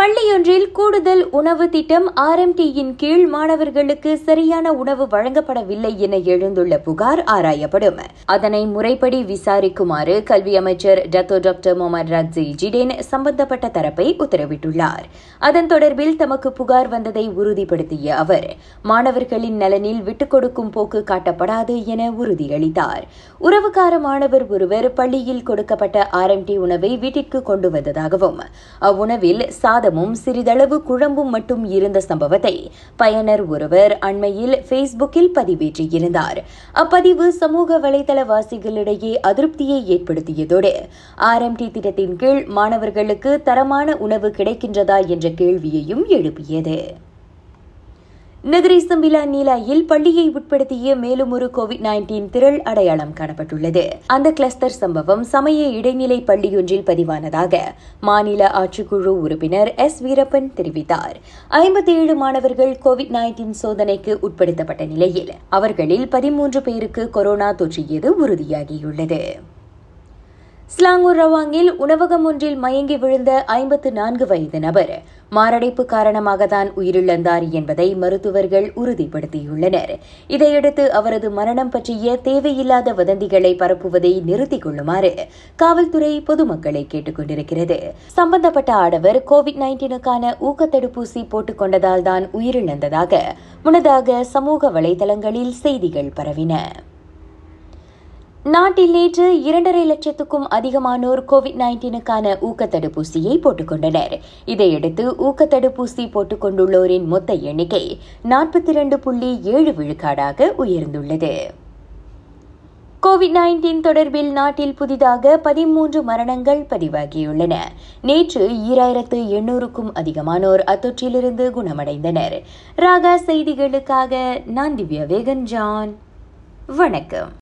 பள்ளியொன்றில் கூடுதல் உணவு திட்டம் ஆர்எம்டியின் கீழ் மாணவர்களுக்கு சரியான உணவு வழங்கப்படவில்லை என எழுந்துள்ள புகார் ஆராயப்படும். அதனை முறைப்படி விசாரிக்குமாறு கல்வி அமைச்சர் Dato doctor Mohamed Radzi Jidin சம்பந்தப்பட்ட தரப்பை உத்தரவிட்டுள்ளார். அதன் தொடர்பில் தமக்கு புகார் வந்ததை உறுதிப்படுத்திய அவர் மாணவர்களின் நலனில் விட்டுக் கொடுக்கும் போக்கு காட்டப்படாது என உறுதியளித்தார். உறவுக்கார மாணவர் ஒருவர் பள்ளியில் கொடுக்கப்பட்ட ஆர்எம்டி உணவை வீட்டிற்கு கொண்டு வந்ததாகவும் அவ்வுணவில் சாத சாதமும் சிறிதளவு குழம்பும் மட்டும் இருந்த சம்பவத்தை பயனர் ஒருவர் அண்மையில் ஃபேஸ்புக்கில் பதிவேற்றியிருந்தார். அப்பதிவு சமூக வலைதளவாசிகளிடையே அதிருப்தியை ஏற்படுத்தியதோடு ஆர்எம்டி திட்டத்தின் கீழ் மாணவர்களுக்கு தரமான உணவு கிடைக்கின்றதா என்ற கேள்வியையும் எழுப்பியது. நகரி சம்பிலா நீலாயில் பள்ளியை உட்படுத்திய மேலும் ஒரு கோவிட் நைன்டீன் திரள் அடையாளம் காணப்பட்டுள்ளது. அந்த கிளஸ்டர் சம்பவம் சமய இடைநிலை பள்ளியொன்றில் பதிவானதாக மாநில ஆட்சிக்குழு உறுப்பினர் எஸ் வீரப்பன் தெரிவித்தார். ஐம்பத்தி ஏழு மாணவர்கள் கோவிட் நைன்டீன் சோதனைக்கு உட்படுத்தப்பட்ட நிலையில் அவர்களில் பதிமூன்று பேருக்கு கொரோனா தொற்றியது உறுதியாகியுள்ளது. ஸ்லாங்கூர் ரவாங்கில் உணவகம் ஒன்றில் மயங்கி விழுந்த ஐம்பத்து நான்கு வயது நபர். மாரடைப்பு காரணமாக தான் உயிரிழந்தார் என்பதை மருத்துவர்கள் உறுதிப்படுத்தியுள்ளனர். இதையடுத்து அவரது மரணம் பற்றிய தேவையில்லாத வதந்திகளை பரப்புவதை நிறுத்திக் கொள்ளுமாறு காவல்துறை பொதுமக்களை கேட்டுக் கொண்டிருக்கிறது. சம்பந்தப்பட்ட ஆடவர் கோவிட் நைன்டீனுக்கான ஊக்கத்தடுப்பூசி போட்டுக் கொண்டதால் தான் உயிரிழந்ததாக முன்னதாக சமூக வலைதளங்களில் செய்திகள் பரவின. நாட்டில் நேற்று இரண்டரை லட்சத்துக்கும் அதிகமானோர் கோவிட் நைன்டீனுக்கான ஊக்கத்தடுப்பூசியை போட்டுக்கொண்டனர். இதையடுத்து ஊக்கத்தடுப்பூசி போட்டுக்கொண்டுள்ளோரின் மொத்த எண்ணிக்கை நாற்பத்தி இரண்டு புள்ளி ஏழு விழுக்காடாக உயர்ந்துள்ளது. கோவிட் நைன்டீன் தொடர்பில் நாட்டில் புதிதாக பதிமூன்று மரணங்கள் பதிவாகியுள்ளன. நேற்று ஈராயிரத்து எண்ணூறுக்கும் அதிகமானோர் அத்தொற்றிலிருந்து குணமடைந்தனர். ராகா செய்திகளுக்காக நான் திவ்யா வேகன் ஜான் வணக்கம்.